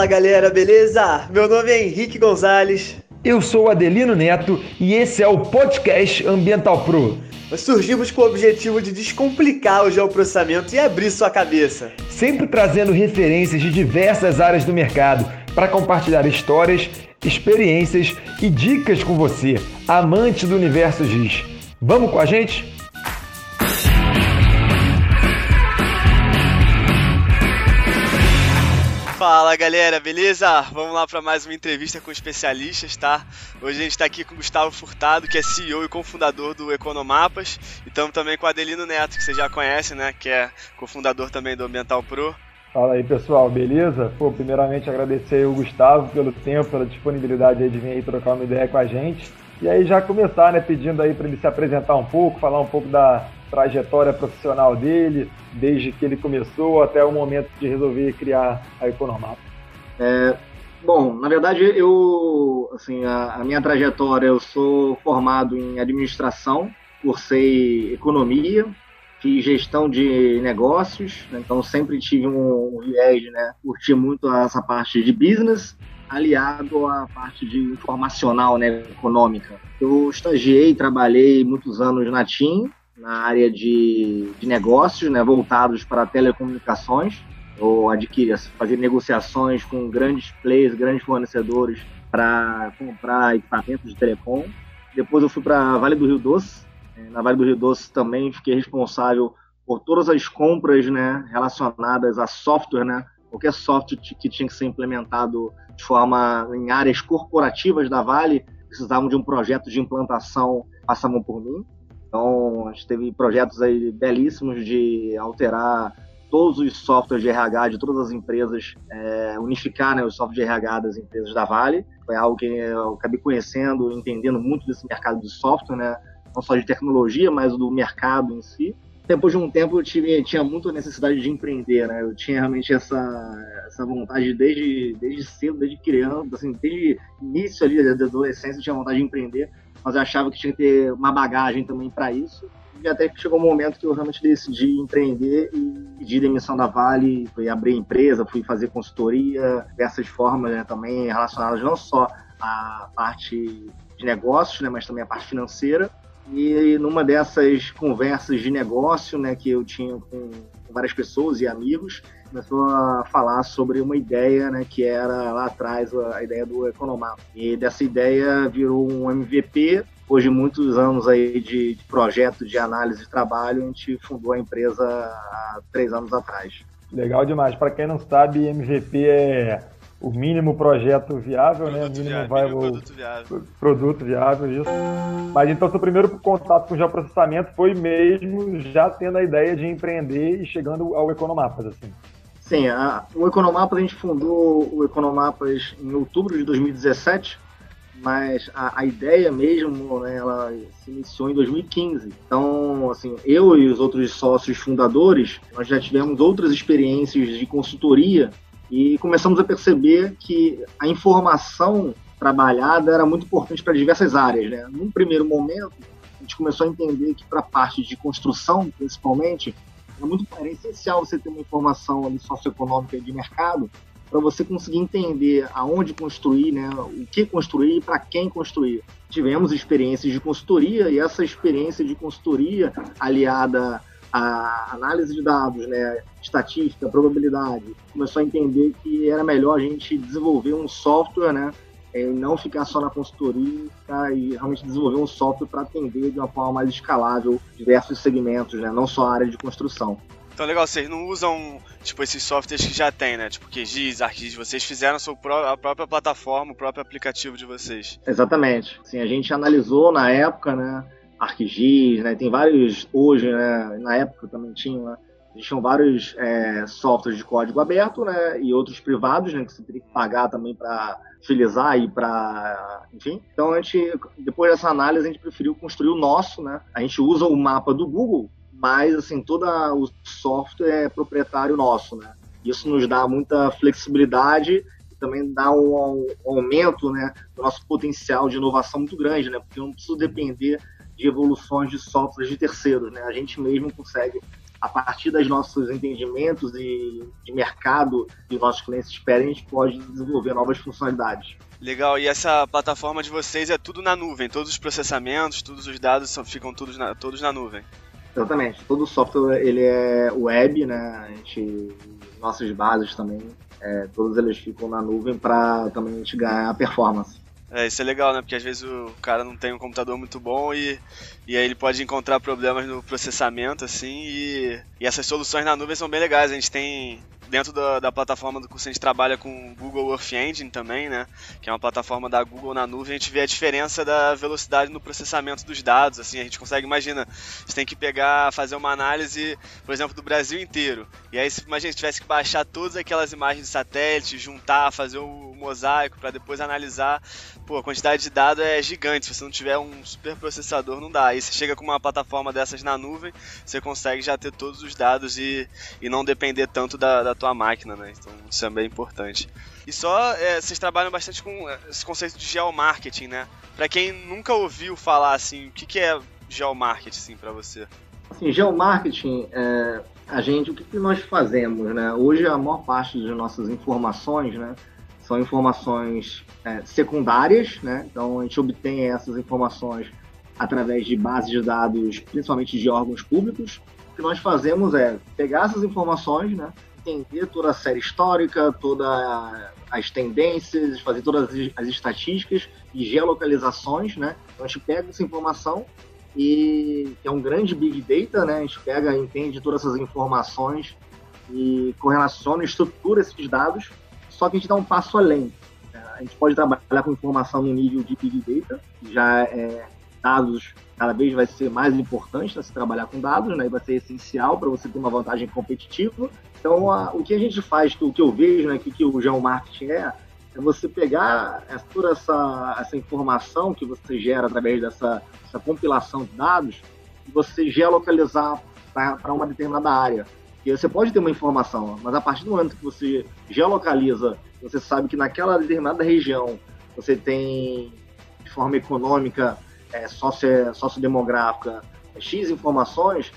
Fala galera, beleza? Meu nome é Henrique Gonzalez. Eu sou Adelino Neto e esse é o podcast Ambiental Pro. Nós surgimos com o objetivo de descomplicar o geoprocessamento e abrir sua cabeça. Sempre trazendo referências de diversas áreas do mercado para compartilhar histórias, experiências e dicas com você, amante do universo GIS. Vamos com a gente? Fala galera, beleza? Vamos lá para mais uma entrevista com especialistas, tá? Hoje a gente está aqui com o Gustavo Furtado, que é CEO e cofundador do Economapas, e estamos também com o Adelino Neto, que você já conhece, né? Que é cofundador também do Ambiental Pro. Fala aí pessoal, beleza? Pô, primeiramente agradecer o Gustavo pelo tempo, pela disponibilidade de vir aí trocar uma ideia com a gente. E aí já começar, né, pedindo aí para ele se apresentar um pouco, falar um pouco da trajetória profissional dele, desde que ele começou até o momento de resolver criar a Economapa. É, bom, na verdade eu, assim, a, a, minha trajetória, eu sou formado em administração, cursei economia, fiz gestão de negócios, né, então sempre tive um, um viés, né, curti muito essa parte de business aliado à parte de informacional, né, econômica. Eu estagiei, trabalhei muitos anos na TIM, na área de, de negócios, né, voltados para telecomunicações. Eu adquiri, fazer negociações com grandes players, grandes fornecedores para comprar equipamentos de telecom. Depois eu fui para Vale do Rio Doce. É, na Vale do Rio Doce também fiquei responsável por todas as compras né, relacionadas a software, né, qualquer software que tinha que ser implementado de forma em áreas corporativas da Vale, precisavam de um projeto de implantação, passavam por mim. Então, a gente teve projetos aí belíssimos de alterar todos os softwares de RH de todas as empresas, é, unificar né, os softwares de RH das empresas da Vale. Foi algo que eu acabei conhecendo, entendendo muito desse mercado de software, né? não só de tecnologia, mas do mercado em si depois de um tempo eu tive, tinha muita necessidade de empreender, né? Eu tinha realmente essa, essa vontade desde, desde cedo, desde criança, assim, desde início ali da adolescência eu tinha vontade de empreender, mas eu achava que tinha que ter uma bagagem também para isso. E até que chegou um momento que eu realmente decidi empreender e pedi demissão da Vale, fui abrir empresa, fui fazer consultoria, dessas formas né, também relacionadas não só à parte de negócios, né, mas também à parte financeira. E numa dessas conversas de negócio, né, que eu tinha com várias pessoas e amigos, começou a falar sobre uma ideia, né, que era lá atrás a ideia do Economap. E dessa ideia virou um MVP. Hoje, muitos anos aí de, de projeto de análise de trabalho, a gente fundou a empresa há três anos atrás. Legal demais. Para quem não sabe, MVP é o mínimo projeto viável, né? produto né? Mínimo viável, viável, produto viável. Produto viável, isso. Mas então seu primeiro contato com o geoprocessamento foi mesmo já tendo a ideia de empreender e chegando ao Economapas, assim. Sim, a, o Economapas, a gente fundou o Economapas em outubro de 2017, mas a, a ideia mesmo, né, ela se iniciou em 2015. Então, assim, eu e os outros sócios fundadores, nós já tivemos outras experiências de consultoria e começamos a perceber que a informação trabalhada era muito importante para diversas áreas. Né? Num primeiro momento, a gente começou a entender que para a parte de construção, principalmente, é muito era essencial você ter uma informação ali socioeconômica de mercado para você conseguir entender aonde construir, né, o que construir e para quem construir. Tivemos experiências de consultoria e essa experiência de consultoria aliada a análise de dados, né, estatística, probabilidade, começou a entender que era melhor a gente desenvolver um software, né, e não ficar só na consultoria tá, e realmente desenvolver um software para atender de uma forma mais escalável diversos segmentos, né, não só a área de construção. Então, legal, vocês não usam, tipo, esses softwares que já tem, né? Tipo, QGIS, ArcGIS, vocês fizeram a, sua pró a própria plataforma, o próprio aplicativo de vocês. Exatamente. Sim, a gente analisou na época, né, ArcGIS, né? Tem vários hoje, né? Na época também tinha, né? Existiam vários é, softwares de código aberto, né? E outros privados, né? Que você teria que pagar também para utilizar e para, enfim. Então a gente, depois dessa análise, a gente preferiu construir o nosso, né? A gente usa o mapa do Google, mas assim todo o software é proprietário nosso, né? Isso nos dá muita flexibilidade e também dá um, um aumento, né? Do nosso potencial de inovação muito grande, né? Porque eu não preciso depender de evoluções de softwares de terceiros, né? A gente mesmo consegue a partir dos nossos entendimentos e de mercado que os nossos clientes esperam, a gente pode desenvolver novas funcionalidades. Legal, e essa plataforma de vocês é tudo na nuvem, todos os processamentos, todos os dados são, ficam todos na, todos na nuvem. Exatamente, todo o software ele é web, né? A gente, nossas bases também, é, todos eles ficam na nuvem para também a gente ganhar performance. É, isso é legal, né? Porque às vezes o cara não tem um computador muito bom e, e aí ele pode encontrar problemas no processamento, assim, e, e essas soluções na nuvem são bem legais. A gente tem dentro da, da, plataforma do curso a gente trabalha com o Google Earth Engine também, né? Que é uma plataforma da Google na nuvem. A gente vê a diferença da velocidade no processamento dos dados. Assim, a gente consegue, imagina, gente tem que pegar, fazer uma análise, por exemplo, do Brasil inteiro. E aí, se, imagina, se tivesse que baixar todas aquelas imagens de satélite, juntar, fazer o mosaico para depois analisar. Pô, a quantidade de dados é gigante. Se você não tiver um super processador, não dá. Aí você chega com uma plataforma dessas na nuvem, você consegue já ter todos os dados e, e não depender tanto da, da tua máquina, né? Então isso é bem importante. E só é, vocês trabalham bastante com é, esse conceito de geomarketing, né? Para quem nunca ouviu falar assim, o que, que é geomarketing assim, para você? Assim, geomarketing, é, a gente, o que, que nós fazemos, né? Hoje a maior parte das nossas informações, né? São informações é, secundárias, né? Então a gente obtém essas informações através de bases de dados, principalmente de órgãos públicos. O que nós fazemos é pegar essas informações, né? Entender toda a série histórica, todas as tendências, fazer todas as estatísticas e geolocalizações, né? Então a gente pega essa informação e é um grande big data, né? A gente pega, entende todas essas informações e correlaciona, estrutura esses dados. Só que a gente dá um passo além. A gente pode trabalhar com informação no nível de big data, que já é dados cada vez vai ser mais importante se trabalhar com dados, né? E vai ser essencial para você ter uma vantagem competitiva. Então, a, o que a gente faz, o que eu vejo, né, que, que o geomarketing é, é você pegar toda essa, essa informação que você gera através dessa, compilação de dados e você geolocalizar para uma determinada área. E você pode ter uma informação, mas a partir do momento que você geolocaliza, você sabe que naquela determinada região você tem, de forma econômica, é, socio, sociodemográfica, é, X informações,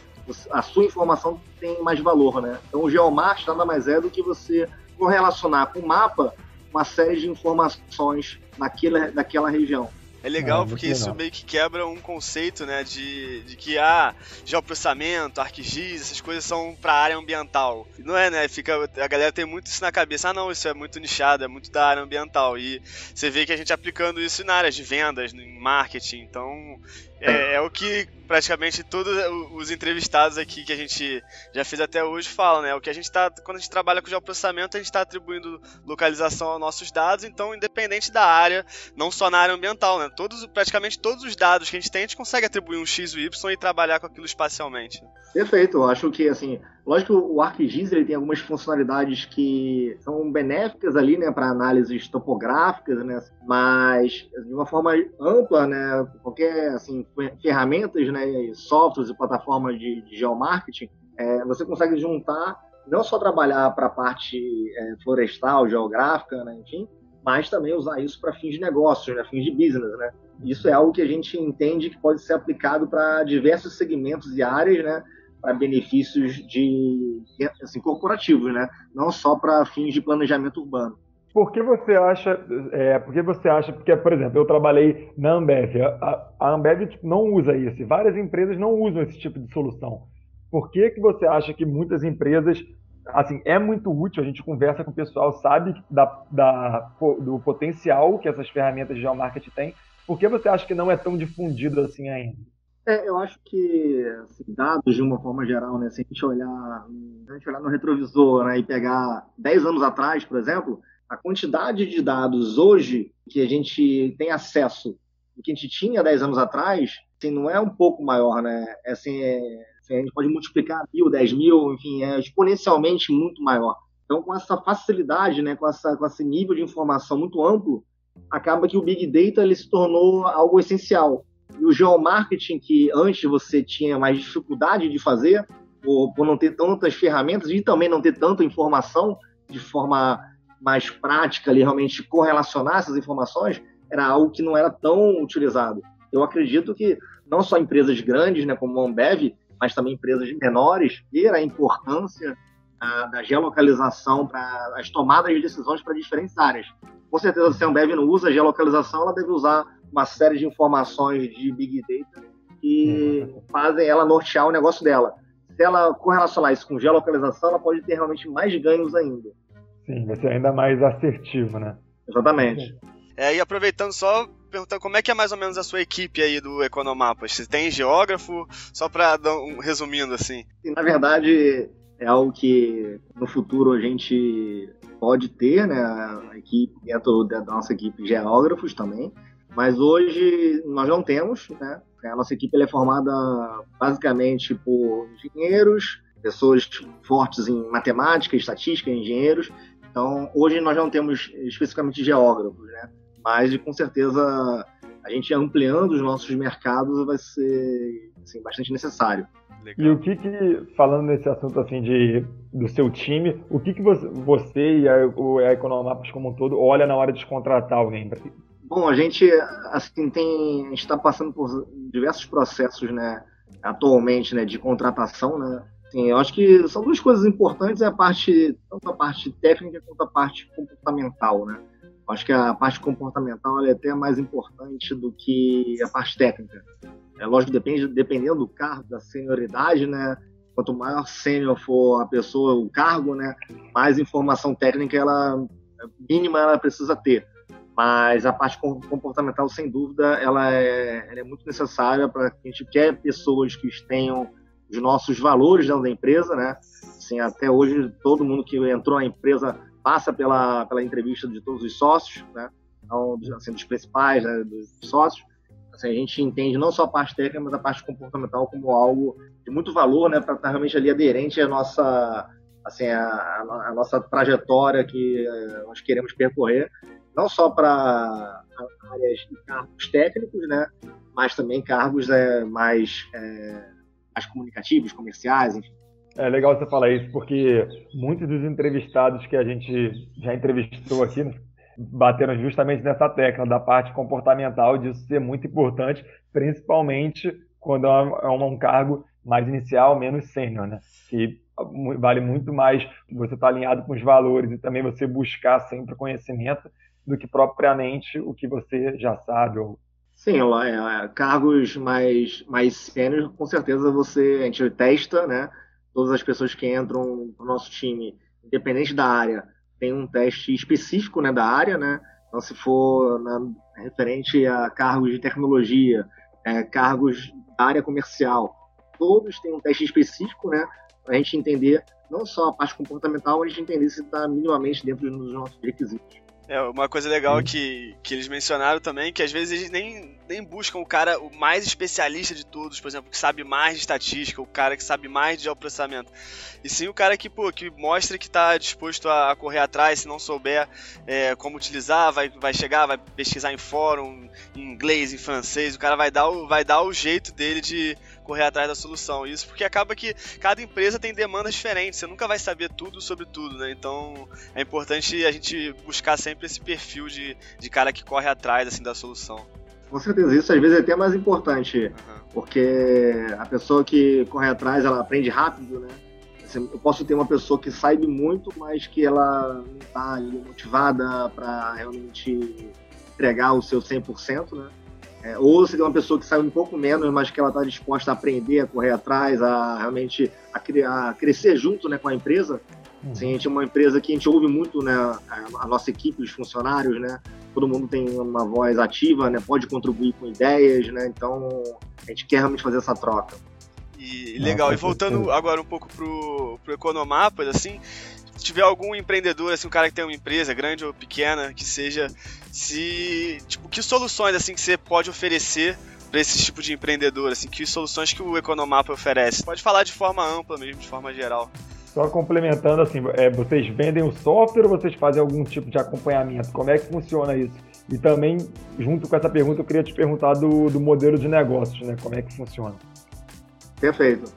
a sua informação tem mais valor, né? Então o geomarketing nada mais é do que você correlacionar com o mapa uma série de informações naquela, daquela região. É legal é, porque legal. isso meio que quebra um conceito, né, de, de que ah, geoprocessamento, ArcGIS, essas coisas são para área ambiental. Não é, né? Fica a galera tem muito isso na cabeça. Ah, não, isso é muito nichado, é muito da área ambiental. E você vê que a gente aplicando isso na área de vendas, em marketing. Então, é, é, o que praticamente todos os entrevistados aqui que a gente já fez até hoje falam, né? O que a gente tá. Quando a gente trabalha com geoprocessamento, a gente está atribuindo localização aos nossos dados, então, independente da área, não só na área ambiental, né? Todos, praticamente todos os dados que a gente tem, a gente consegue atribuir um X ou Y e trabalhar com aquilo espacialmente. Perfeito, eu acho que assim, lógico que o ArcGIS ele tem algumas funcionalidades que são benéficas ali, né, para análises topográficas, né, mas de uma forma ampla, né, qualquer assim ferramentas, né, softwares e plataformas de, de geomarketing, é, você consegue juntar não só trabalhar para a parte é, florestal, geográfica, né, enfim, mas também usar isso para fins de negócios, né, fins de business, né. Isso é algo que a gente entende que pode ser aplicado para diversos segmentos e áreas, né, para benefícios de assim, corporativos, né? Não só para fins de planejamento urbano. Por que você acha, é, por você acha, porque, por exemplo, eu trabalhei na Ambev, a, a Ambev tipo, não usa isso, várias empresas não usam esse tipo de solução. Por que, que você acha que muitas empresas, assim, é muito útil, a gente conversa com o pessoal, sabe da, da, do potencial que essas ferramentas de geomarketing têm, por que você acha que não é tão difundido assim ainda? É, eu acho que assim, dados de uma forma geral, né? Se a gente olhar, a gente olhar no retrovisor né, e pegar 10 anos atrás, por exemplo, a quantidade de dados hoje que a gente tem acesso do que a gente tinha 10 anos atrás, assim, não é um pouco maior, né? É, assim, é, assim, a gente pode multiplicar mil, 10 mil, enfim, é exponencialmente muito maior. Então, com essa facilidade, né, com, essa, com esse nível de informação muito amplo, acaba que o Big Data ele se tornou algo essencial. E o geomarketing, que antes você tinha mais dificuldade de fazer, por, por não ter tantas ferramentas e também não ter tanta informação de forma mais prática, ali, realmente correlacionar essas informações, era algo que não era tão utilizado. Eu acredito que não só empresas grandes, né, como a Ambev, mas também empresas menores, ver a importância a, da geolocalização para as tomadas de decisões para diferentes áreas. Com certeza, se a Ambev não usa geolocalização, ela deve usar uma série de informações de Big Data que uhum. fazem ela nortear o negócio dela. Se ela correlacionar isso com geolocalização, ela pode ter realmente mais ganhos ainda. Sim, vai ser ainda mais assertivo, né? Exatamente. É, e aproveitando só, perguntando como é que é mais ou menos a sua equipe aí do Economapas? Você tem geógrafo? Só para dar um resumindo assim. Na verdade, é algo que no futuro a gente pode ter, né? A equipe, dentro da nossa equipe, geógrafos também. Mas hoje nós não temos, né? A nossa equipe é formada basicamente por engenheiros, pessoas fortes em matemática, estatística, engenheiros. Então, hoje nós não temos especificamente geógrafos, né? Mas, com certeza, a gente ampliando os nossos mercados vai ser assim, bastante necessário. Legal. E o que que, falando nesse assunto assim de, do seu time, o que que você, você e a, a Economapas como um todo olha na hora de contratar alguém? Bom, a gente assim tem, está passando por diversos processos, né, atualmente, né, de contratação, né. Eu acho que são duas coisas importantes, é a parte tanto a parte técnica quanto a parte comportamental, né. Eu acho que a parte comportamental é até mais importante do que a parte técnica. É lógico, depende dependendo do cargo, da senioridade, né. Quanto maior sênior for a pessoa, o cargo, né, mais informação técnica ela mínima ela precisa ter mas a parte comportamental, sem dúvida, ela é, ela é muito necessária para que a gente quer pessoas que tenham os nossos valores dentro da empresa, né? Assim, até hoje, todo mundo que entrou na empresa passa pela, pela entrevista de todos os sócios, né? Então, assim, dos principais, né, dos sócios. Assim, a gente entende não só a parte técnica, mas a parte comportamental como algo de muito valor, né? Para estar realmente ali aderente à nossa, assim, a nossa trajetória que eh, nós queremos percorrer não só para áreas de cargos técnicos, né, mas também cargos é, mais, é, mais comunicativos, comerciais, enfim. É legal você falar isso, porque muitos dos entrevistados que a gente já entrevistou aqui né, bateram justamente nessa tecla da parte comportamental, disso ser muito importante, principalmente quando é um cargo mais inicial, menos sênior, né? Que vale muito mais você estar alinhado com os valores e também você buscar sempre conhecimento do que propriamente o que você já sabe. Ou... Sim, é, cargos mais, mais sênios, com certeza você, a gente testa, né? Todas as pessoas que entram no nosso time, independente da área, tem um teste específico né, da área, né? Então, se for na, referente a cargos de tecnologia, é, cargos da área comercial, todos têm um teste específico, né? Para a gente entender não só a parte comportamental, mas a gente entender se está minimamente dentro dos nossos requisitos. É, uma coisa legal que, que eles mencionaram também, que às vezes eles nem, nem buscam o cara, o mais especialista de todos, por exemplo, que sabe mais de estatística, o cara que sabe mais de geoprocessamento. E sim o cara que, pô, que mostra que está disposto a correr atrás, se não souber é, como utilizar, vai, vai chegar, vai pesquisar em fórum, em inglês, em francês, o cara vai dar o, vai dar o jeito dele de correr atrás da solução. Isso porque acaba que cada empresa tem demandas diferentes, você nunca vai saber tudo sobre tudo, né? Então é importante a gente buscar sempre esse perfil de, de cara que corre atrás assim da solução. Com certeza, isso às vezes é até mais importante, uhum. porque a pessoa que corre atrás, ela aprende rápido, né? Assim, eu posso ter uma pessoa que sabe muito, mas que ela não está motivada para realmente entregar o seu 100%, né? É, ou você tem uma pessoa que sabe um pouco menos, mas que ela está disposta a aprender, a correr atrás, a realmente a, a crescer junto né, com a empresa. Uhum. Assim, a gente é uma empresa que a gente ouve muito né, a, a, nossa equipe, os funcionários, né? Todo mundo tem uma voz ativa, né? Pode contribuir com ideias, né? Então a gente quer realmente fazer essa troca. E legal, e voltando agora um pouco pro, pro Economapas, assim, se tiver algum empreendedor, assim, um cara que tem uma empresa, grande ou pequena, que seja, se. Tipo, que soluções assim que você pode oferecer para esse tipo de empreendedor, assim, que soluções que o Economapa oferece? Pode falar de forma ampla mesmo, de forma geral. Só complementando assim, é, vocês vendem o software ou vocês fazem algum tipo de acompanhamento? Como é que funciona isso? E também, junto com essa pergunta, eu queria te perguntar do, do modelo de negócios, né? Como é que funciona? Perfeito.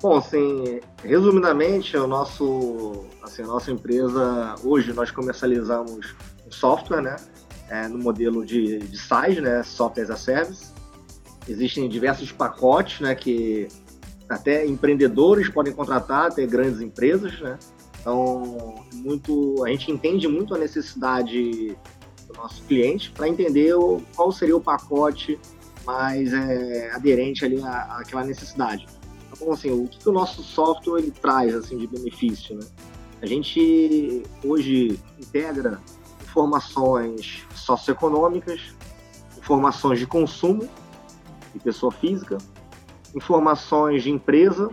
Bom, assim, resumidamente, o nosso, assim, a nossa empresa, hoje nós comercializamos um software, né, é, no modelo de, de SaaS, né, Software as a Service. Existem diversos pacotes, né, que até empreendedores podem contratar, até grandes empresas, né? Então, muito, a gente entende muito a necessidade do nosso cliente para entender o, qual seria o pacote mais é, aderente ali à, àquela necessidade. Então, assim, o que, que, o nosso software ele traz assim de benefício, né? A gente hoje integra informações socioeconômicas, informações de consumo de pessoa física, informações de empresa,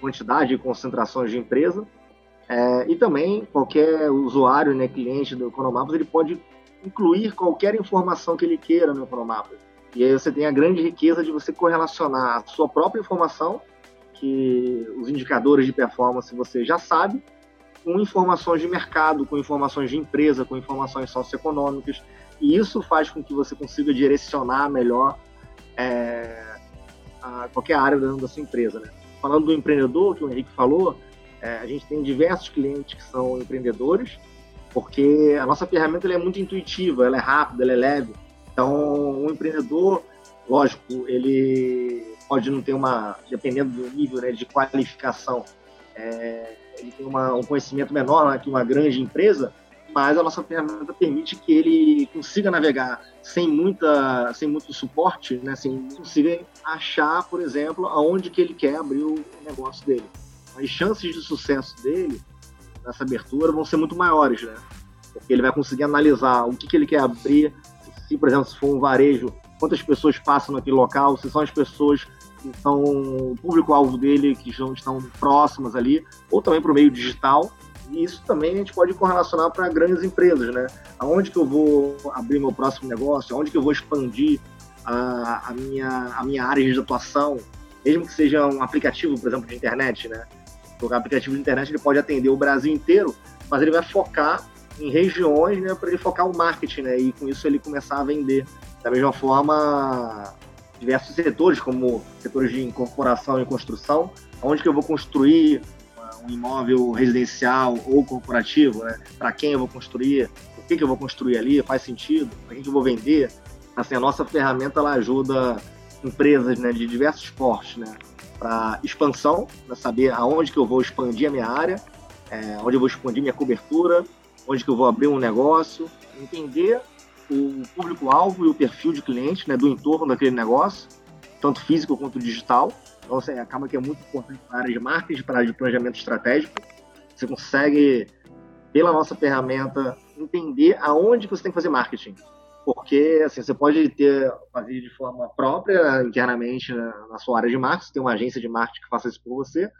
quantidade e concentrações de empresa, é, e também qualquer usuário, né, cliente do Economapas, ele pode incluir qualquer informação que ele queira no Economapas. E aí você tem a grande riqueza de você correlacionar a sua própria informação, que os indicadores de performance você já sabe, com informações de mercado, com informações de empresa, com informações socioeconômicas. E isso faz com que você consiga direcionar melhor é, qualquer área da sua empresa. Né? Falando do empreendedor, que o Henrique falou, é, a gente tem diversos clientes que são empreendedores, porque a nossa ferramenta é muito intuitiva, ela é rápida, ela é leve. Então, um empreendedor, lógico, ele pode não ter uma, dependendo do nível né, de qualificação, é, ele tem uma, um conhecimento menor né, que uma grande empresa, mas a nossa ferramenta permite que ele consiga navegar sem muita sem muito suporte, né, sem consiga achar, por exemplo, aonde que ele quer abrir o negócio dele. As chances de sucesso dele nessa abertura vão ser muito maiores, né? Porque ele vai conseguir analisar o que, que ele quer abrir, se, por exemplo, se for um varejo, quantas pessoas passam naquele local, se são as pessoas que são o público-alvo dele, que estão próximas ali, ou também para o meio digital, e isso também a gente pode correlacionar para grandes empresas, né? Aonde que eu vou abrir meu próximo negócio? Aonde que eu vou expandir a, a, minha, a minha área de atuação? Mesmo que seja um aplicativo, por exemplo, de internet, né? O aplicativo de internet ele pode atender o Brasil inteiro, mas ele vai focar em regiões, né? Para ele focar o marketing, né? E com isso ele começar a vender. Da mesma forma, diversos setores, como setores de incorporação e construção, onde que eu vou construir um imóvel residencial ou corporativo, né? Para quem eu vou construir, o que, que eu vou construir ali, faz sentido, para quem que eu vou vender. Assim, a nossa ferramenta ela ajuda empresas né, de diversos portes, né? Para expansão, para saber aonde que eu vou expandir a minha área, é, onde eu vou expandir minha cobertura, onde que eu vou abrir um negócio, entender o público-alvo e o perfil de cliente né, do entorno daquele negócio, tanto físico quanto digital, então, assim, acaba que é muito importante para a área de marketing, para a área de planejamento estratégico. Você consegue, pela nossa ferramenta, entender aonde você tem que fazer marketing. Porque, assim, você pode ter, fazer de forma própria, internamente, na, na sua área de marketing, tem uma agência de marketing que faça isso por você,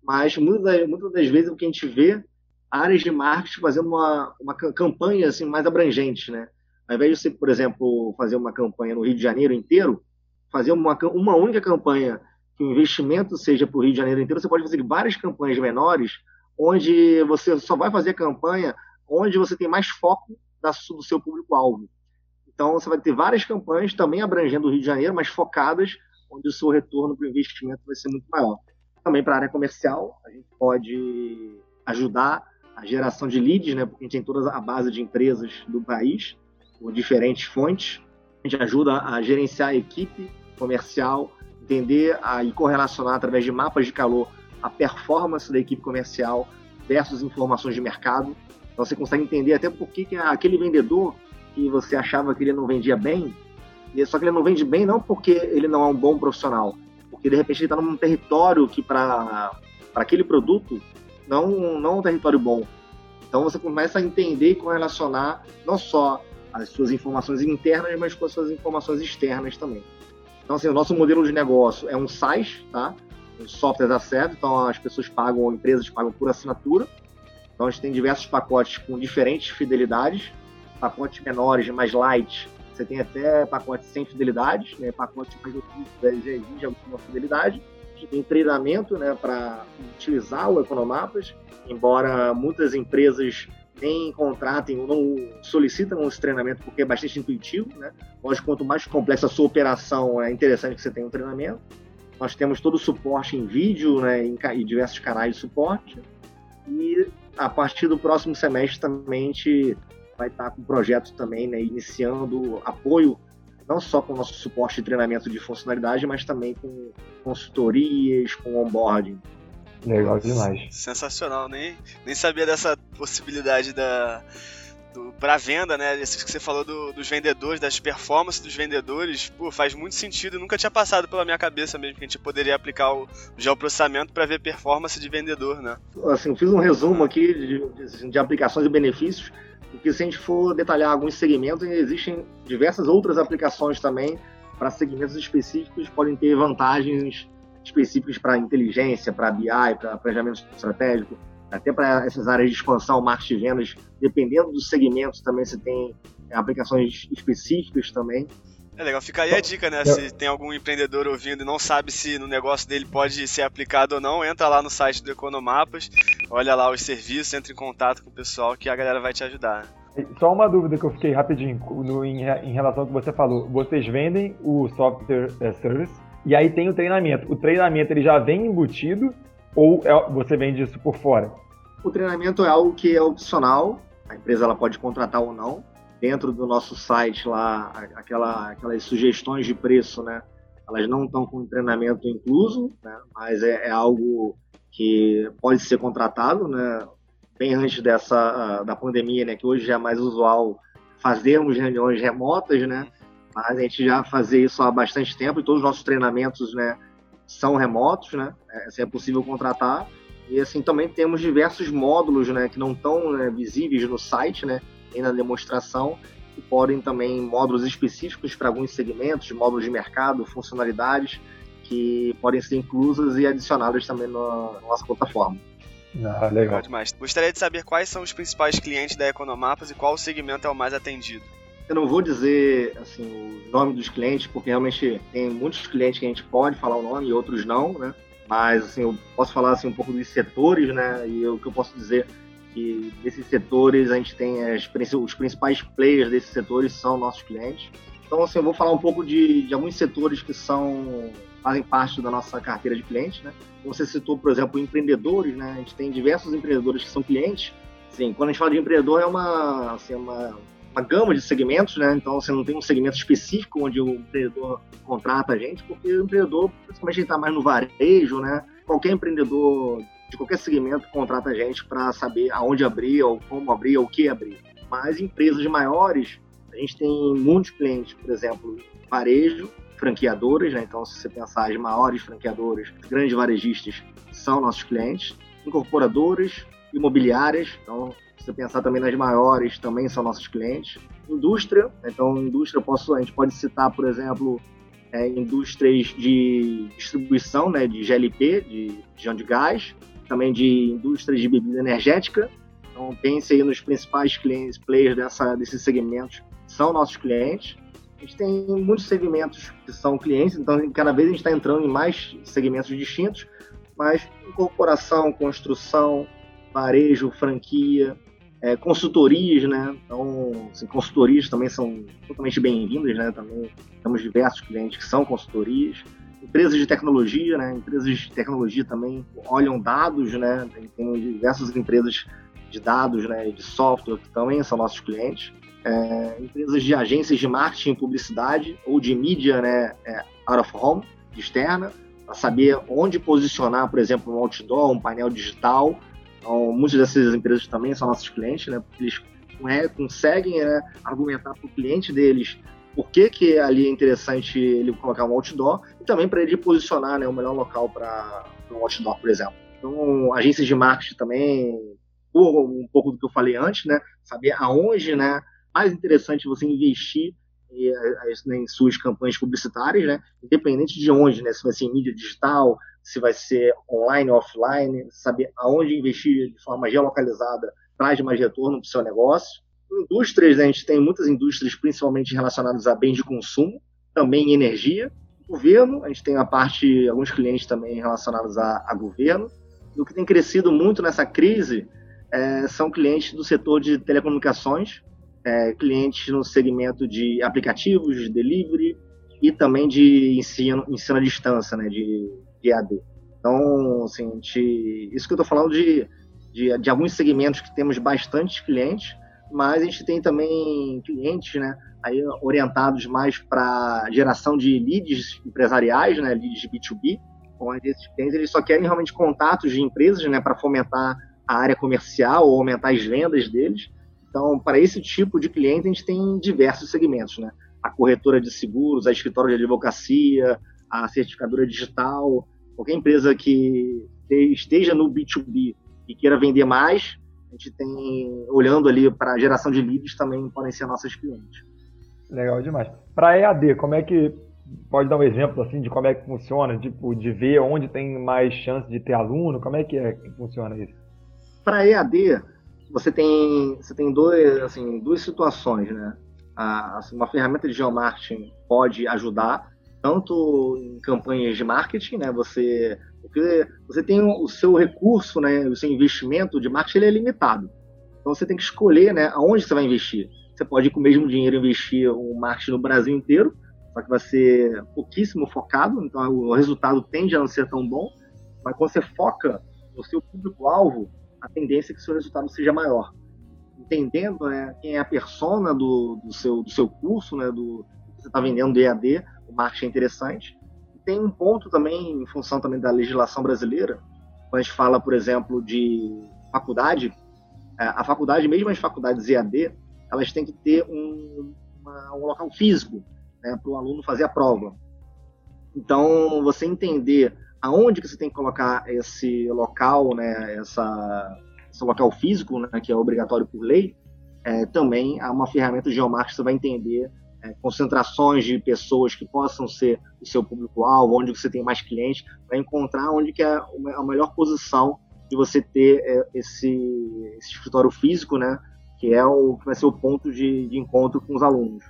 mas muitas das, muitas das vezes o que a gente vê áreas de marketing fazendo uma, uma campanha assim mais abrangente, né? Ao invés de você, por exemplo, fazer uma campanha no Rio de Janeiro inteiro, fazer uma, uma única campanha que o investimento seja para o Rio de Janeiro inteiro, você pode fazer várias campanhas menores, onde você só vai fazer campanha onde você tem mais foco da, do seu público-alvo. Então, você vai ter várias campanhas também abrangendo o Rio de Janeiro, mas focadas onde o seu retorno para o investimento vai ser muito maior. Também para a área comercial, a gente pode ajudar a geração de leads, né, porque a gente tem toda a base de empresas do país, por diferentes fontes. A gente ajuda a gerenciar a equipe comercial, entender a, e correlacionar através de mapas de calor a performance da equipe comercial versus informações de mercado. Então você consegue entender até por que, que aquele vendedor que você achava que ele não vendia bem, só que ele não vende bem não porque ele não é um bom profissional, porque de repente ele está num território que para aquele produto não, não é um território bom. Então você começa a entender e correlacionar não só as suas informações internas, mas com as suas informações externas também. Então, assim, o nosso modelo de negócio é um SaaS, tá? Um software da service, então as pessoas pagam, empresas pagam por assinatura. Então, a gente tem diversos pacotes com diferentes fidelidades, pacotes menores, mais light, você tem até pacotes sem fidelidades, né? pacotes mais já exige alguma fidelidade. Tem treinamento né, para utilizar o Economapas, embora muitas empresas nem contratem ou não solicitam esse treinamento porque é bastante intuitivo, né? Lógico, quanto mais complexa a sua operação, é interessante que você tenha um treinamento. Nós temos todo o suporte em vídeo, né, em, diversos canais de suporte. E a partir do próximo semestre também a gente vai estar com projetos também, né, iniciando apoio não só com o nosso suporte e treinamento de funcionalidade, mas também com consultorias, com onboarding. Legal demais. Sensacional, nem, nem sabia dessa possibilidade da, para venda, né? Isso que você falou do, dos vendedores, das performances dos vendedores, pô, faz muito sentido nunca tinha passado pela minha cabeça mesmo que a gente poderia aplicar o geoprocessamento para ver performance de vendedor, né? Assim, fiz um resumo aqui de, de, de aplicações e benefícios, porque se a gente for detalhar alguns segmentos, existem diversas outras aplicações também para segmentos específicos, podem ter vantagens específicas para inteligência, para BI, para planejamento estratégico, até para essas áreas de expansão, marketing e vendas, dependendo dos segmentos também você tem aplicações específicas também. É legal, fica aí a dica, né? Se tem algum empreendedor ouvindo e não sabe se no negócio dele pode ser aplicado ou não, entra lá no site do Economapas, olha lá os serviços, entra em contato com o pessoal que a galera vai te ajudar. Só uma dúvida que eu fiquei rapidinho no, em, em, relação ao que você falou. Vocês vendem o software é, service e aí tem o treinamento. O treinamento ele já vem embutido ou é, você vende isso por fora? O treinamento é algo que é opcional, a empresa ela pode contratar ou não. Dentro do nosso site lá, aquela, aquelas sugestões de preço, né? Elas não estão com treinamento incluso, né? mas é, é algo que pode ser contratado, né? Bem antes dessa da pandemia, né? Que hoje é mais usual fazermos reuniões remotas, né? Mas a gente já fazia isso há bastante tempo e todos os nossos treinamentos, né? são remotos, né? É, é possível contratar. E assim também temos diversos módulos, né, que não estão né, visíveis no site, né, nem na demonstração, que podem também módulos específicos para alguns segmentos, módulos de mercado, funcionalidades que podem ser inclusas e adicionadas também na, na nossa plataforma. Ah, legal. legal demais. Gostaria de saber quais são os principais clientes da Economapas e qual segmento é o mais atendido. Eu não vou dizer assim, o nome dos clientes, porque realmente tem muitos clientes que a gente pode falar o nome e outros não, né? Mas assim, eu posso falar assim, um pouco dos setores, né? E o que eu posso dizer que desses setores a gente tem as, os principais players desses setores são nossos clientes. Então, assim, eu vou falar um pouco de, de alguns setores que são fazem parte da nossa carteira de clientes, né? Você citou, por exemplo, empreendedores, né? A gente tem diversos empreendedores que são clientes. Sim, quando a gente fala de empreendedor é uma, assim, uma uma gama de segmentos, né? Então você não tem um segmento específico onde o empreendedor contrata a gente, porque o empreendedor, principalmente, está mais no varejo, né? Qualquer empreendedor de qualquer segmento contrata a gente para saber aonde abrir, ou como abrir, ou o que abrir. Mas empresas maiores, a gente tem muitos clientes, por exemplo, varejo, franqueadoras, né? Então, se você pensar as maiores franqueadoras, grandes varejistas são nossos clientes, incorporadoras, imobiliárias, então você pensar também nas maiores, também são nossos clientes. Indústria, então indústria posso, a gente pode citar, por exemplo, é, indústrias de distribuição, né, de GLP, de, de de gás, também de indústrias de bebida energética. Então pense aí nos principais clientes, players dessa, desses segmentos, são nossos clientes. A gente tem muitos segmentos que são clientes, então cada vez a gente está entrando em mais segmentos distintos, mas incorporação, construção, varejo, franquia, é, consultorias, né? Então, assim, consultorias também são totalmente bem-vindas, né? Também temos diversos clientes que são consultorias. Empresas de tecnologia, né? Empresas de tecnologia também olham dados, né? Tem, tem diversas empresas de dados, né? De software que também são nossos clientes. É, empresas de agências de marketing publicidade ou de mídia, né? É, out of home, externa, para saber onde posicionar, por exemplo, um outdoor, um painel digital então, muitas dessas empresas também são nossos clientes, né? Porque eles é, conseguem é, argumentar para o cliente deles por que, que ali é interessante ele colocar um outdoor e também para ele posicionar né, o melhor local para um outdoor, por exemplo. Então, agências de marketing também, um pouco do que eu falei antes, né? Saber aonde, né? Mais interessante você investir em suas campanhas publicitárias, né? Independente de onde, né? Se vai ser em mídia digital, se vai ser online ou offline, saber aonde investir de forma geolocalizada traz mais retorno para o seu negócio. Indústrias, né? a gente tem muitas indústrias, principalmente relacionadas a bens de consumo, também energia. Governo, a gente tem a parte, alguns clientes também relacionados a, a governo. E o que tem crescido muito nessa crise é, são clientes do setor de telecomunicações, é, clientes no segmento de aplicativos, de delivery e também de ensino, ensino à distância, né, de de AD. Então, assim, gente, isso que eu estou falando de, de, de, alguns segmentos que temos bastante clientes, mas a gente tem também clientes, né, aí orientados mais para geração de leads empresariais, né, leads B2B, onde esses clientes eles só querem realmente contatos de empresas, né, para fomentar a área comercial ou aumentar as vendas deles. Então, para esse tipo de cliente, a gente tem diversos segmentos, né? A corretora de seguros, a escritório de advocacia, a certificadora digital, qualquer empresa que esteja no B2B e queira vender mais, a gente tem, olhando ali para a geração de leads, também podem ser nossos clientes. Legal demais. Para EAD, como é que pode dar um exemplo assim de como é que funciona, tipo, de ver onde tem mais chance de ter aluno, como é que é que funciona isso? Para EAD, você tem você tem dois assim duas situações, né? A, assim, uma ferramenta de geomarketing pode ajudar tanto em campanhas de marketing, né? Você porque você tem o seu recurso, né? O seu investimento de marketing ele é limitado. Então você tem que escolher, né? Aonde você vai investir. Você pode com o mesmo dinheiro investir o marketing no Brasil inteiro, só que vai ser pouquíssimo focado, então o resultado tende a não ser tão bom. Mas quando você foca no seu público-alvo, a tendência é que seu resultado seja maior. Entendendo né, quem é a persona do, do, seu, do seu curso, né, do que você está vendendo do EAD, o marketing é interessante. Tem um ponto também, em função também da legislação brasileira, quando a gente fala, por exemplo, de faculdade, é, a faculdade, mesmo as faculdades EAD, elas têm que ter um, uma, um local físico né, para o aluno fazer a prova. Então, você entender aonde que você tem que colocar esse local, né, essa, esse local físico, né, que é obrigatório por lei, é, também há uma ferramenta geomarketing que você vai entender é, concentrações de pessoas que possam ser o seu público-alvo, onde você tem mais clientes, para encontrar onde que é a melhor posição de você ter é, esse, esse escritório físico, né, que é o que vai ser o ponto de, de encontro com os alunos.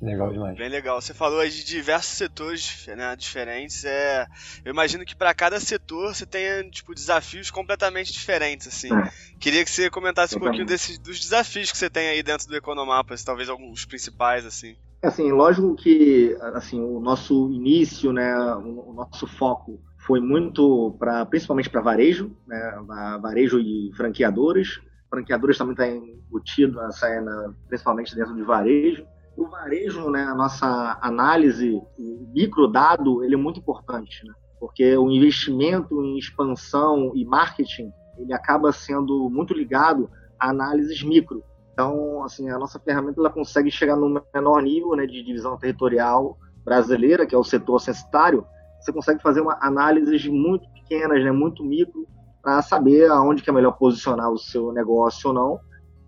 Legal demais. Bem legal. Você falou aí de diversos setores né, diferentes. É, eu imagino que para cada setor você tenha tipo desafios completamente diferentes, assim. É. Queria que você comentasse um pouquinho desses dos desafios que você tem aí dentro do Economapas, talvez alguns principais, assim. É assim, lógico que assim o nosso início, né, o nosso foco foi muito para principalmente para varejo, né, varejo e franqueadores franqueadores também está embutido nessa, na, principalmente dentro de varejo. O varejo, né, a nossa análise, o microdado, ele é muito importante, né? porque o investimento em expansão e marketing, ele acaba sendo muito ligado a análises micro. Então, assim, a nossa ferramenta ela consegue chegar no menor nível né, de divisão territorial brasileira, que é o setor censitário, você consegue fazer uma análises muito pequenas, né, muito micro, para saber aonde que é melhor posicionar o seu negócio ou não.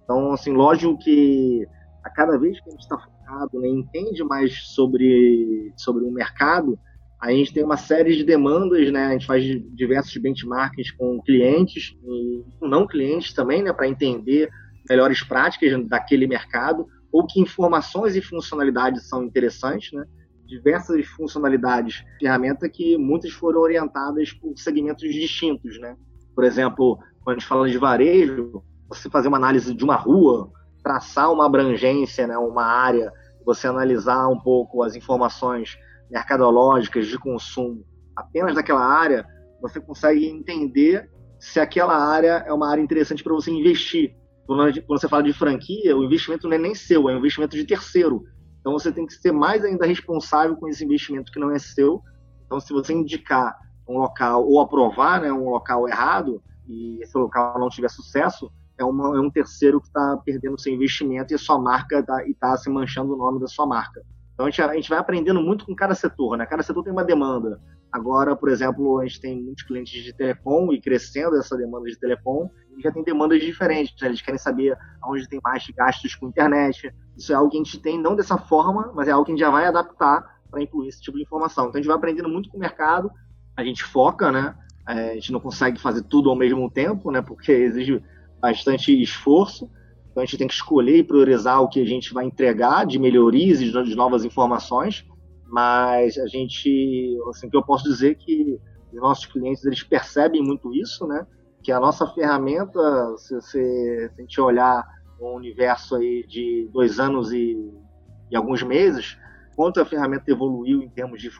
Então, assim, lógico que a cada vez que a gente está focado, né, entende mais sobre, sobre o mercado, a gente tem uma série de demandas, né? A gente faz diversos benchmarks com clientes e não clientes também, né? Para entender melhores práticas daquele mercado ou que informações e funcionalidades são interessantes, né? Diversas funcionalidades, ferramenta que muitas foram orientadas por segmentos distintos, né? Por exemplo, quando a gente fala de varejo, você fazer uma análise de uma rua, traçar uma abrangência, né, uma área, você analisar um pouco as informações mercadológicas de consumo apenas daquela área, você consegue entender se aquela área é uma área interessante para você investir. Quando você fala de franquia, o investimento não é nem seu, é um investimento de terceiro. Então você tem que ser mais ainda responsável com esse investimento que não é seu. Então, se você indicar um local ou aprovar né, um local errado e esse local não tiver sucesso, é, uma, é um terceiro que está perdendo seu investimento e a sua marca tá, está se manchando o nome da sua marca. Então a gente, a gente vai aprendendo muito com cada setor, né? Cada setor tem uma demanda. Agora, por exemplo, a gente tem muitos clientes de telecom e crescendo essa demanda de telecom, e já tem demandas diferentes. Né? Eles querem saber onde tem mais gastos com internet. Isso é algo que a gente tem não dessa forma, mas é algo que a gente já vai adaptar para incluir esse tipo de informação. Então a gente vai aprendendo muito com o mercado a gente foca, né? É, a gente não consegue fazer tudo ao mesmo tempo, né? Porque exige bastante esforço. Então a gente tem que escolher e priorizar o que a gente vai entregar de melhorias e de novas informações. Mas a gente, assim, que eu posso dizer que os nossos clientes eles percebem muito isso, né? Que a nossa ferramenta, se, você, se a gente olhar um universo aí de dois anos e, e alguns meses, quanto a ferramenta evoluiu em termos de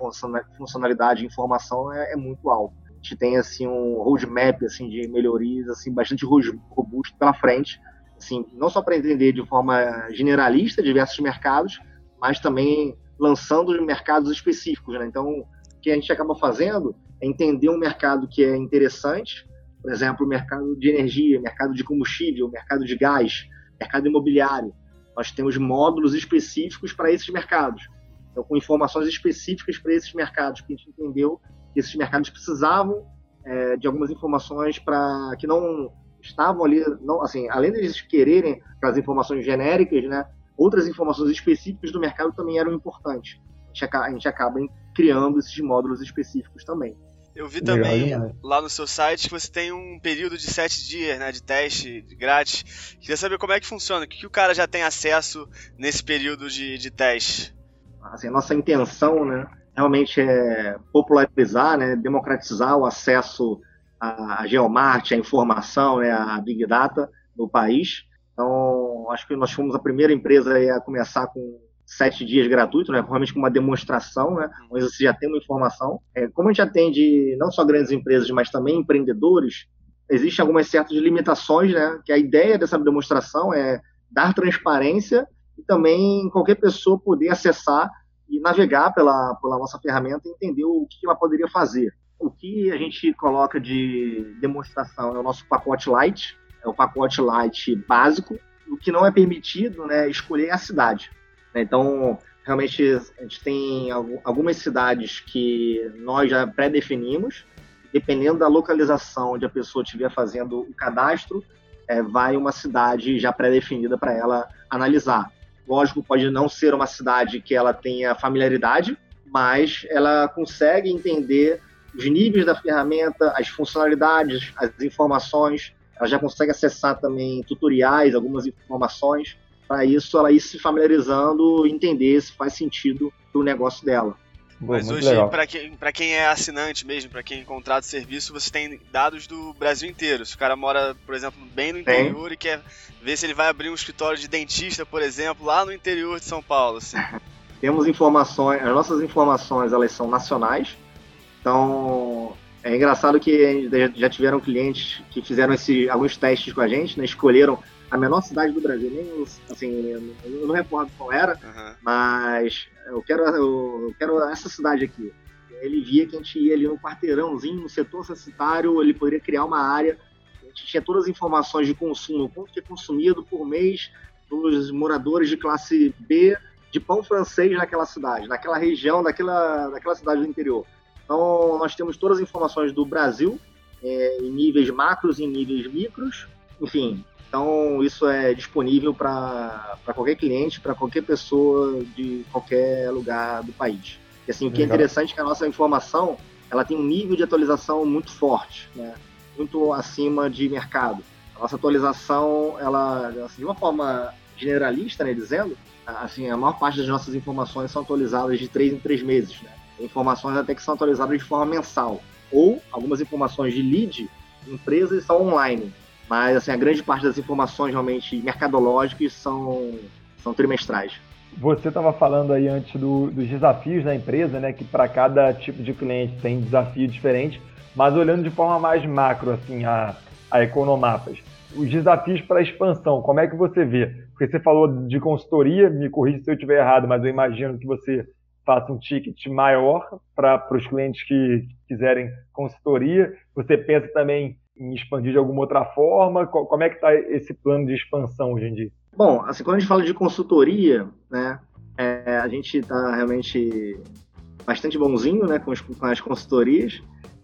funcionalidade e informação é, é muito alto. Gente tem assim um roadmap assim de melhorias assim bastante robusto pela frente. assim, não só para entender de forma generalista diversos mercados, mas também lançando mercados específicos. Né? Então, o que a gente acaba fazendo é entender um mercado que é interessante, por exemplo, o mercado de energia, mercado de combustível, mercado de gás, mercado imobiliário. Nós temos módulos específicos para esses mercados. Então, com informações específicas para esses mercados, que a gente entendeu que esses mercados precisavam é, de algumas informações para que não estavam ali, não, assim, além deles quererem aquelas informações genéricas, né, outras informações específicas do mercado também eram importantes. A gente, acaba, a gente acaba criando esses módulos específicos também. Eu vi também lá no seu site que você tem um período de sete dias né, de teste de grátis. Queria saber como é que funciona, o que, que o cara já tem acesso nesse período de, de teste. Assim, a nossa intenção né, realmente é popularizar, né, democratizar o acesso à geomarte, à informação, né, à Big Data no país. Então, acho que nós fomos a primeira empresa a começar com sete dias gratuito, né, realmente com uma demonstração, né, onde você já tem uma informação. É, como a gente atende não só grandes empresas, mas também empreendedores, existem algumas certas limitações, né, que a ideia dessa demonstração é dar transparência e também qualquer pessoa poder acessar e navegar pela, pela nossa ferramenta e entender o que ela poderia fazer. O que a gente coloca de demonstração é o nosso pacote Light, é o pacote Light básico. O que não é permitido né, é escolher a cidade. Então, realmente, a gente tem algumas cidades que nós já pré-definimos, dependendo da localização onde a pessoa estiver fazendo o cadastro, é, vai uma cidade já pré-definida para ela analisar. Lógico, pode não ser uma cidade que ela tenha familiaridade, mas ela consegue entender os níveis da ferramenta, as funcionalidades, as informações. Ela já consegue acessar também tutoriais, algumas informações. Para isso, ela ir se familiarizando entender se faz sentido para o negócio dela. Mas hoje, para quem, quem é assinante mesmo, para quem contrata serviço, você tem dados do Brasil inteiro. Se o cara mora, por exemplo, bem no interior tem. e quer ver se ele vai abrir um escritório de dentista, por exemplo, lá no interior de São Paulo. Assim. Temos informações, as nossas informações elas são nacionais. Então, é engraçado que já tiveram clientes que fizeram esse, alguns testes com a gente, né, escolheram a menor cidade do Brasil, nem assim, eu não recordo qual era, uhum. mas eu quero, eu quero essa cidade aqui. Ele via que a gente ia ali no quarteirãozinho, no setor censitário, ele poderia criar uma área. A gente tinha todas as informações de consumo, quanto que é consumido por mês dos moradores de classe B de pão francês naquela cidade, naquela região, daquela, daquela cidade do interior. Então, nós temos todas as informações do Brasil, é, em níveis macros e em níveis micros, enfim, então, isso é disponível para qualquer cliente, para qualquer pessoa de qualquer lugar do país. E assim, o que é interessante é que a nossa informação ela tem um nível de atualização muito forte, né? muito acima de mercado. A nossa atualização, ela, assim, de uma forma generalista, né, dizendo, assim, a maior parte das nossas informações são atualizadas de três em três meses. Né? Informações até que são atualizadas de forma mensal. Ou algumas informações de lead, empresas são online. Mas assim, a grande parte das informações realmente mercadológicas são, são trimestrais. Você estava falando aí antes do, dos desafios da empresa, né? Que para cada tipo de cliente tem desafio diferente, mas olhando de forma mais macro, assim, a, a Economapas. Os desafios para expansão, como é que você vê? Porque você falou de consultoria, me corrija se eu estiver errado, mas eu imagino que você faça um ticket maior para os clientes que quiserem consultoria. Você pensa também em expandir de alguma outra forma? Como é que está esse plano de expansão hoje em dia? Bom, assim, quando a gente fala de consultoria, né, é, a gente está realmente bastante bonzinho né, com, as, com as consultorias.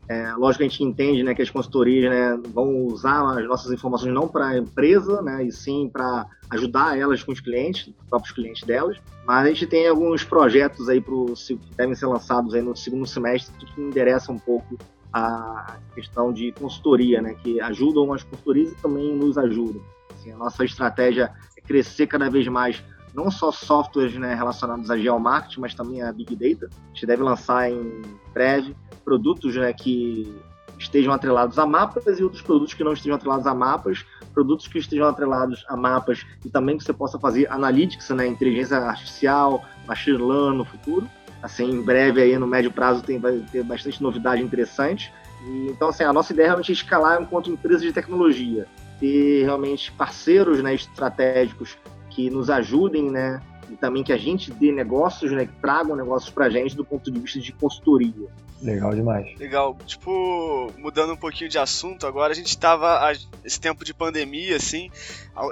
É, lógico que a gente entende né, que as consultorias né, vão usar as nossas informações não para a empresa, né, e sim para ajudar elas com os clientes, os próprios clientes delas. Mas a gente tem alguns projetos aí pro, que devem ser lançados aí no segundo semestre que endereçam um pouco a questão de consultoria, né, que ajudam as consultorias e também nos ajudam. Assim, a nossa estratégia é crescer cada vez mais, não só softwares né, relacionados a geomarketing, mas também a Big Data. A gente deve lançar em breve produtos né, que estejam atrelados a mapas e outros produtos que não estejam atrelados a mapas, produtos que estejam atrelados a mapas e também que você possa fazer analytics, né, inteligência artificial, machine learning no futuro assim, em breve aí no médio prazo tem vai ter bastante novidade interessante. E, então, assim, a nossa ideia é realmente escalar enquanto empresa de tecnologia. ter realmente parceiros né, estratégicos que nos ajudem, né, e também que a gente dê negócios, né, que tragam negócios para a gente do ponto de vista de consultoria. Legal demais. Legal. Tipo, mudando um pouquinho de assunto, agora a gente estava esse tempo de pandemia, assim,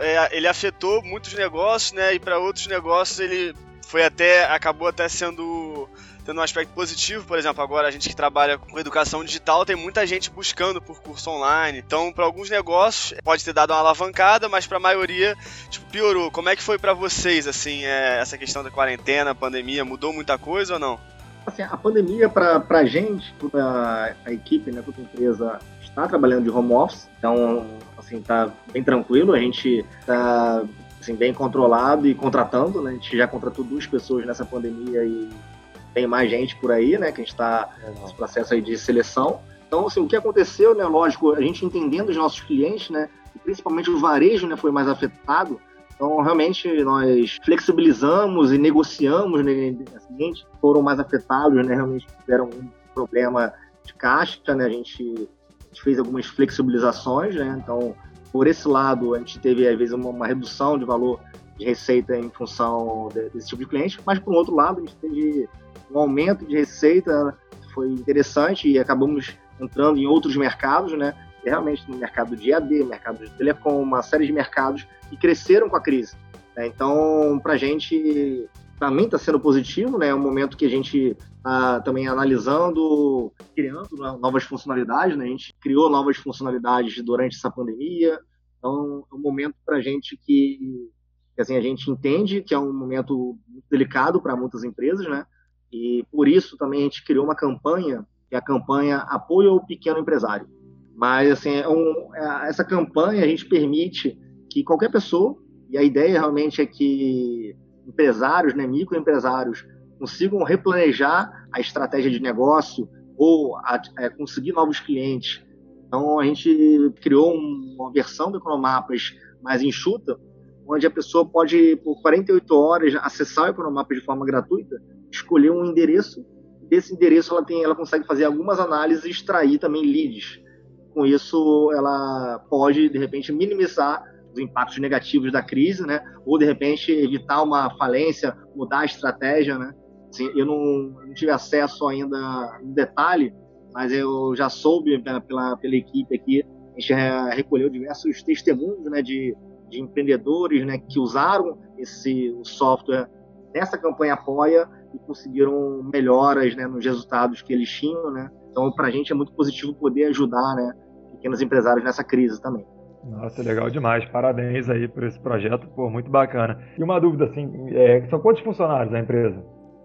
é, ele afetou muitos negócios, né? E para outros negócios ele foi até acabou até sendo tendo um aspecto positivo, por exemplo, agora a gente que trabalha com educação digital tem muita gente buscando por curso online. Então, para alguns negócios pode ter dado uma alavancada, mas para a maioria tipo, piorou. Como é que foi para vocês assim é, essa questão da quarentena, pandemia, mudou muita coisa ou não? Assim, a pandemia para a gente, toda a equipe, né, toda a empresa está trabalhando de home office, então assim tá bem tranquilo. A gente está assim, bem controlado e contratando, né? A gente já contratou duas pessoas nessa pandemia e tem mais gente por aí, né? Que a gente está nesse processo aí de seleção. Então, assim, o que aconteceu, né? Lógico, a gente entendendo os nossos clientes, né? Principalmente o varejo, né? Foi mais afetado. Então, realmente, nós flexibilizamos e negociamos, né? Assim, foram mais afetados, né? Realmente tiveram um problema de caixa, né? A gente, a gente fez algumas flexibilizações, né? Então, por esse lado, a gente teve, às vezes, uma, uma redução de valor de receita em função de, desse tipo de cliente, mas, por outro lado, a gente teve um aumento de receita que foi interessante e acabamos entrando em outros mercados, né? Realmente no mercado de AD, mercado de telecom, uma série de mercados que cresceram com a crise. Né? Então, para a gente também está sendo positivo, né? É um momento que a gente está também analisando, criando novas funcionalidades, né? A gente criou novas funcionalidades durante essa pandemia. Então, é um momento para a gente que, assim, a gente entende que é um momento delicado para muitas empresas, né? E por isso também a gente criou uma campanha, que é a campanha Apoio ao Pequeno Empresário. Mas assim, é um, é, essa campanha a gente permite que qualquer pessoa, e a ideia realmente é que empresários, né, microempresários, consigam replanejar a estratégia de negócio ou a, é, conseguir novos clientes. Então a gente criou uma versão do Economapas mais enxuta, onde a pessoa pode, por 48 horas, acessar o Economapas de forma gratuita escolher um endereço. Desse endereço ela tem, ela consegue fazer algumas análises e extrair também leads. Com isso, ela pode de repente minimizar os impactos negativos da crise, né? Ou de repente evitar uma falência, mudar a estratégia, né? Assim, eu não, não tive acesso ainda no detalhe, mas eu já soube pela, pela, pela equipe aqui, a gente recolheu diversos testemunhos, né, de, de empreendedores, né, que usaram esse software nessa campanha apoia e conseguiram melhoras né, nos resultados que eles tinham, né? Então, para a gente é muito positivo poder ajudar, né, pequenos empresários nessa crise também. Nossa, legal demais. Parabéns aí por esse projeto, pô, muito bacana. E uma dúvida, assim, é, são quantos funcionários a empresa?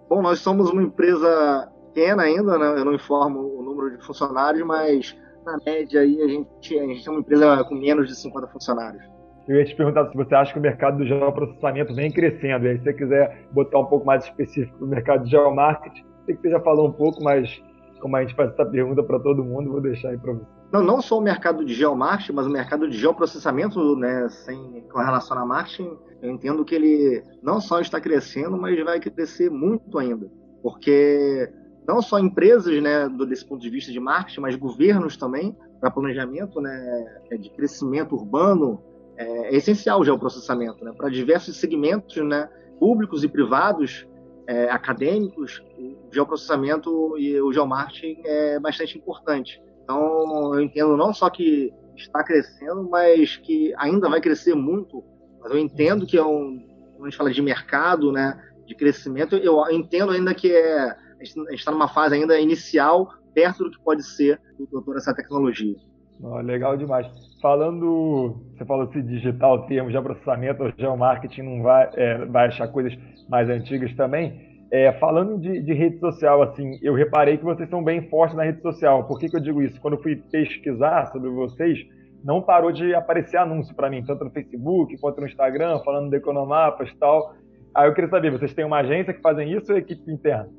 Bom, nós somos uma empresa pequena ainda, né? Eu não informo o número de funcionários, mas na média aí a gente, a gente é uma empresa com menos de 50 funcionários. Eu ia te perguntar se você acha que o mercado do geoprocessamento vem crescendo. E aí, se você quiser botar um pouco mais específico no mercado de geomarketing, sei que você já falou um pouco, mas como a gente faz essa pergunta para todo mundo, vou deixar aí para você. Não, não só o mercado de geomarketing, mas o mercado de geoprocessamento, né, sem, com relação a marketing, eu entendo que ele não só está crescendo, mas vai crescer muito ainda. Porque não só empresas, né, desse ponto de vista de marketing, mas governos também, para planejamento né, de crescimento urbano, é, é essencial o geoprocessamento, né? Para diversos segmentos, né? Públicos e privados, é, acadêmicos, o geoprocessamento e o geomarketing é bastante importante. Então, eu entendo não só que está crescendo, mas que ainda vai crescer muito. Mas eu entendo que é um, quando a gente fala de mercado, né, de crescimento, eu entendo ainda que é, a gente está numa fase ainda inicial, perto do que pode ser toda essa tecnologia. Oh, legal demais. Falando, você falou assim, digital, termo de processamento, o geomarketing não vai, é, vai achar coisas mais antigas também. É, falando de, de, rede social, assim, eu reparei que vocês são bem fortes na rede social. Por que, que eu digo isso? Quando eu fui pesquisar sobre vocês, não parou de aparecer anúncio para mim, tanto no Facebook quanto no Instagram, falando de Economapas e tal. Aí eu queria saber, vocês têm uma agência que fazem isso ou é equipe interna?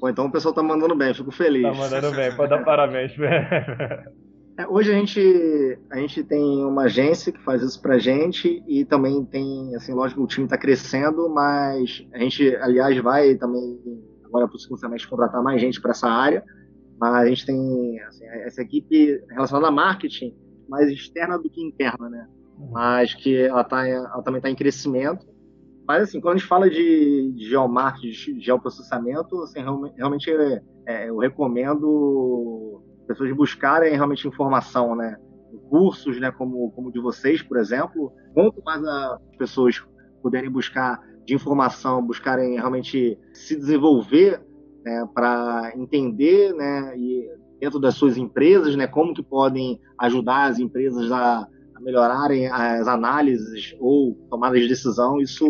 Bom, então o pessoal tá mandando bem, fico feliz. Tá mandando bem, pode dar parabéns. É, hoje a gente, a gente tem uma agência que faz isso pra gente e também tem, assim, lógico, o time está crescendo, mas a gente, aliás, vai também, agora por segundo semestre, contratar mais gente para essa área, mas a gente tem assim, essa equipe relacionada a marketing mais externa do que interna, né? mas que ela, tá, ela também está em crescimento. Mas, assim, quando a gente fala de, de geomarketing, de geoprocessamento, assim, realmente é, é, eu recomendo pessoas buscarem realmente informação, né? Cursos, né, como, como de vocês, por exemplo. Quanto mais as pessoas puderem buscar de informação, buscarem realmente se desenvolver né, para entender, né, e dentro das suas empresas, né, como que podem ajudar as empresas a, a melhorarem as análises ou tomadas de decisão, isso,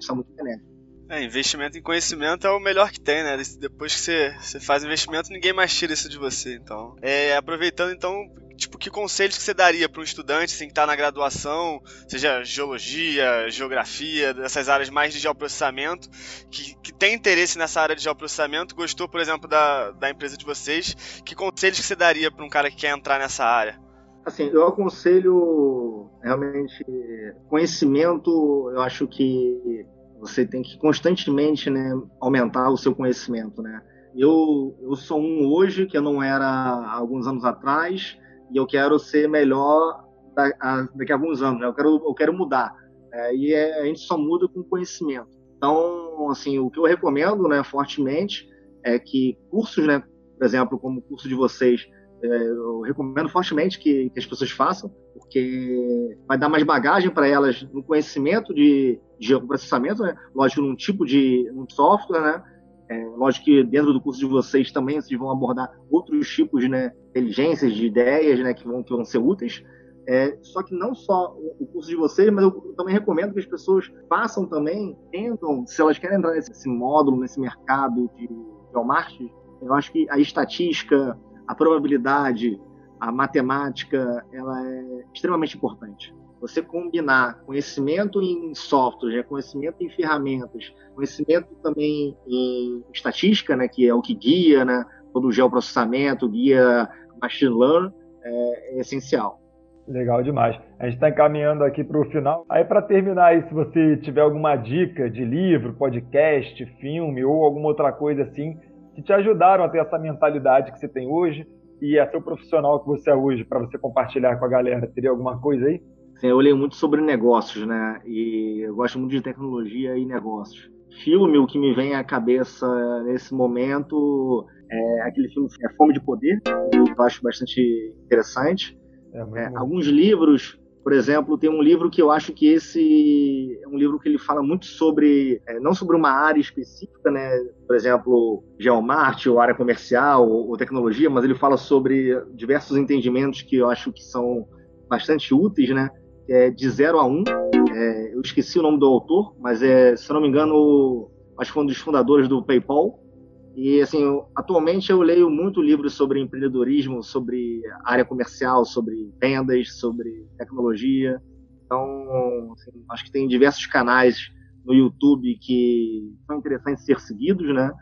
isso é muito benéfico. É, investimento em conhecimento é o melhor que tem, né? Depois que você, você faz investimento, ninguém mais tira isso de você. Então, é, aproveitando então, tipo, que conselhos que você daria para um estudante assim, que está na graduação, seja geologia, geografia, dessas áreas mais de geoprocessamento, que, que tem interesse nessa área de geoprocessamento, gostou, por exemplo, da, da empresa de vocês, que conselhos que você daria para um cara que quer entrar nessa área? Assim, eu aconselho realmente conhecimento, eu acho que você tem que constantemente né, aumentar o seu conhecimento. Né? Eu, eu sou um hoje que eu não era há alguns anos atrás e eu quero ser melhor daqui a alguns anos. Né? Eu, quero, eu quero mudar. É, e é, a gente só muda com conhecimento. Então, assim, o que eu recomendo né, fortemente é que cursos, né, por exemplo, como o curso de vocês, eu recomendo fortemente que, que, as pessoas façam, porque vai dar mais bagagem para elas no conhecimento de, de processamento, né? lógico, num tipo de num software, né? É, lógico que dentro do curso de vocês também vocês vão abordar outros tipos de né, inteligências, de ideias né, que, vão, que vão ser úteis. É, só que não só o curso de vocês, mas eu também recomendo que as pessoas façam também, tentam, se elas querem entrar nesse módulo, nesse mercado de, de marketing, eu acho que a estatística, a probabilidade, a matemática, ela é extremamente importante. Você combinar conhecimento em software, né, conhecimento em ferramentas, conhecimento também em estatística, né, que é o que guia né, todo o geoprocessamento, guia machine learning, é, é essencial. Legal demais. A gente está encaminhando aqui para o final. Aí, para terminar, aí, se você tiver alguma dica de livro, podcast, filme ou alguma outra coisa assim que te ajudaram a ter essa mentalidade que você tem hoje e a ser o profissional que você é hoje para você compartilhar com a galera? Teria alguma coisa aí? Sim, eu leio muito sobre negócios, né? E eu gosto muito de tecnologia e negócios. Filme, o que me vem à cabeça nesse momento é aquele filme é Fome de Poder, que eu acho bastante interessante. É, é, alguns livros por exemplo, tem um livro que eu acho que esse é um livro que ele fala muito sobre, é, não sobre uma área específica, né? Por exemplo, geomarte ou área comercial ou, ou, tecnologia, mas ele fala sobre diversos entendimentos que eu acho que são bastante úteis, né? É de 0 a 1. Um. É, eu esqueci o nome do autor, mas é, se eu não me engano, acho que foi um dos fundadores do PayPal. E, assim, eu, atualmente eu leio muito livros sobre empreendedorismo, sobre área comercial, sobre vendas, sobre tecnologia. Então, assim, acho que tem diversos canais no YouTube que são interessantes ser seguidos, né?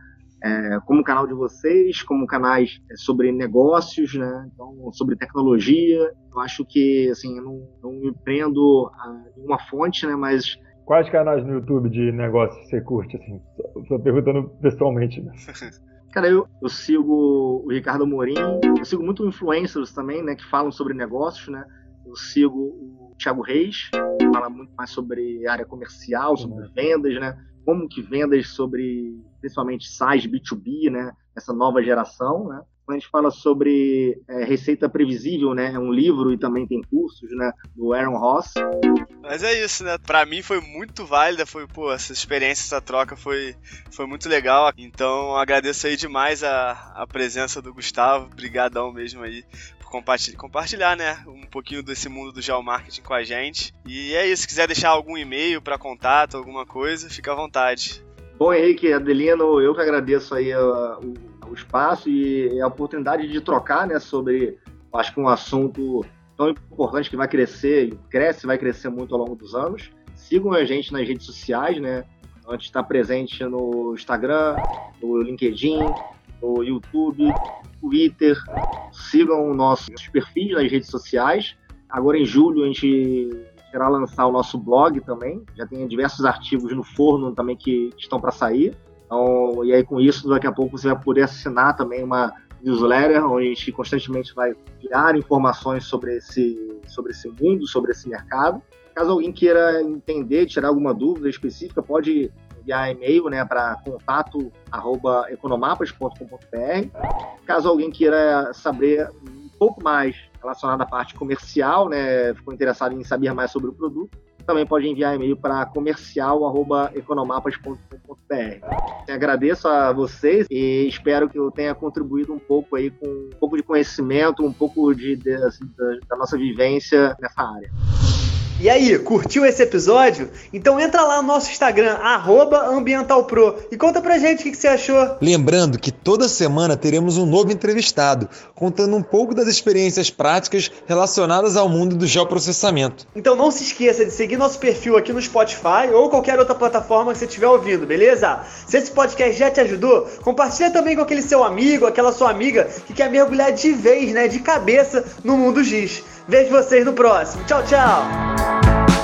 É, como o canal de vocês, como canais é, sobre negócios, né? Então, sobre tecnologia. Eu acho que, assim, eu não, não me prendo a nenhuma fonte, né? Mas Quais canais no YouTube de negócios você curte, assim? Só perguntando pessoalmente, né? Cara, eu, eu sigo o Ricardo Amorim, eu sigo muito influencers também, né, que falam sobre negócios, né? Eu sigo o Thiago Reis, que fala muito mais sobre área comercial, sobre uhum. vendas, né? Como que vendas sobre, principalmente, SaaS B2B, né? Essa nova geração, né? A gente fala sobre é, receita previsível, né? É um livro e também tem cursos, né? Do Aaron Ross. Mas é isso, né? Pra mim foi muito válida, foi, pô, essa experiência, essa troca foi, foi muito legal. Então agradeço aí demais a, a presença do Gustavo. Obrigadão mesmo aí por compartilhar, compartilhar, né? Um pouquinho desse mundo do geomarketing com a gente. E é isso, se quiser deixar algum e-mail para contato, alguma coisa, fica à vontade. Bom, Henrique, Adelino, eu que agradeço aí uh, o o espaço e a oportunidade de trocar né, sobre, acho que um assunto tão importante que vai crescer, cresce, vai crescer muito ao longo dos anos. Sigam a gente nas redes sociais, né? A gente está presente no Instagram, no LinkedIn, no YouTube, Twitter. Sigam nossos perfis nas redes sociais. Agora em julho a gente irá lançar o nosso blog também. Já tem diversos artigos no forno também que estão para sair. Então, e aí com isso, daqui a pouco você vai poder assinar também uma newsletter, onde a gente constantemente vai criar informações sobre esse sobre esse mundo, sobre esse mercado. Caso alguém queira entender, tirar alguma dúvida específica, pode enviar e-mail né, para contato@economapas.com.br. Caso alguém queira saber um pouco mais relacionado à parte comercial, né, ficou interessado em saber mais sobre o produto, também pode enviar e-mail para comercial@economapas.com.br. Agradeço a vocês e espero que eu tenha contribuído um pouco aí com um pouco de conhecimento, um pouco de, de assim, da, da nossa vivência nessa área. E aí, curtiu esse episódio? Então entra lá no nosso Instagram, AmbientalPro, e conta pra gente o que, que, você achou. Lembrando que toda semana teremos um novo entrevistado, contando um pouco das experiências práticas relacionadas ao mundo do geoprocessamento. Então não se esqueça de seguir nosso perfil aqui no Spotify ou qualquer outra plataforma que você estiver ouvindo, beleza? Se esse podcast já te ajudou, compartilha também com aquele seu amigo, aquela sua amiga que quer mergulhar de vez, né, de cabeça no mundo giz. Vejo vocês no próximo. Tchau, tchau!